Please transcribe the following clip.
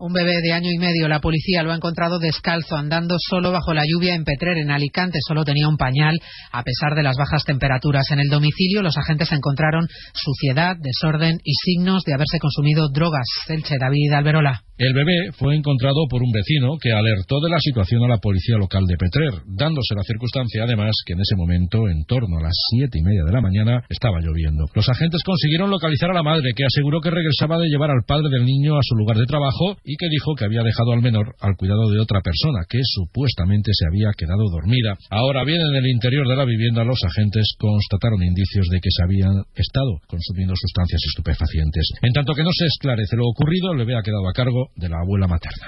Un bebé de año y medio. La policía lo ha encontrado descalzo, andando solo bajo la lluvia en Petrer, en Alicante. Solo tenía un pañal, a pesar de las bajas temperaturas. En el domicilio, los agentes encontraron suciedad, desorden y signos de haberse consumido drogas. Elche, David Alberola. El bebé fue encontrado por un vecino que alertó de la situación a la policía local de Petrer, dándose la circunstancia además que en ese momento, en torno a las siete y media de la mañana, estaba lloviendo. Los agentes consiguieron localizar a la madre, que aseguró que regresaba de llevar al padre del niño a su lugar de trabajo y que dijo que había dejado al menor al cuidado de otra persona, que supuestamente se había quedado dormida. Ahora bien, en el interior de la vivienda los agentes constataron indicios de que se habían estado consumiendo sustancias estupefacientes. En tanto que no se esclarece lo ocurrido, el bebé ha quedado a cargo de la abuela materna.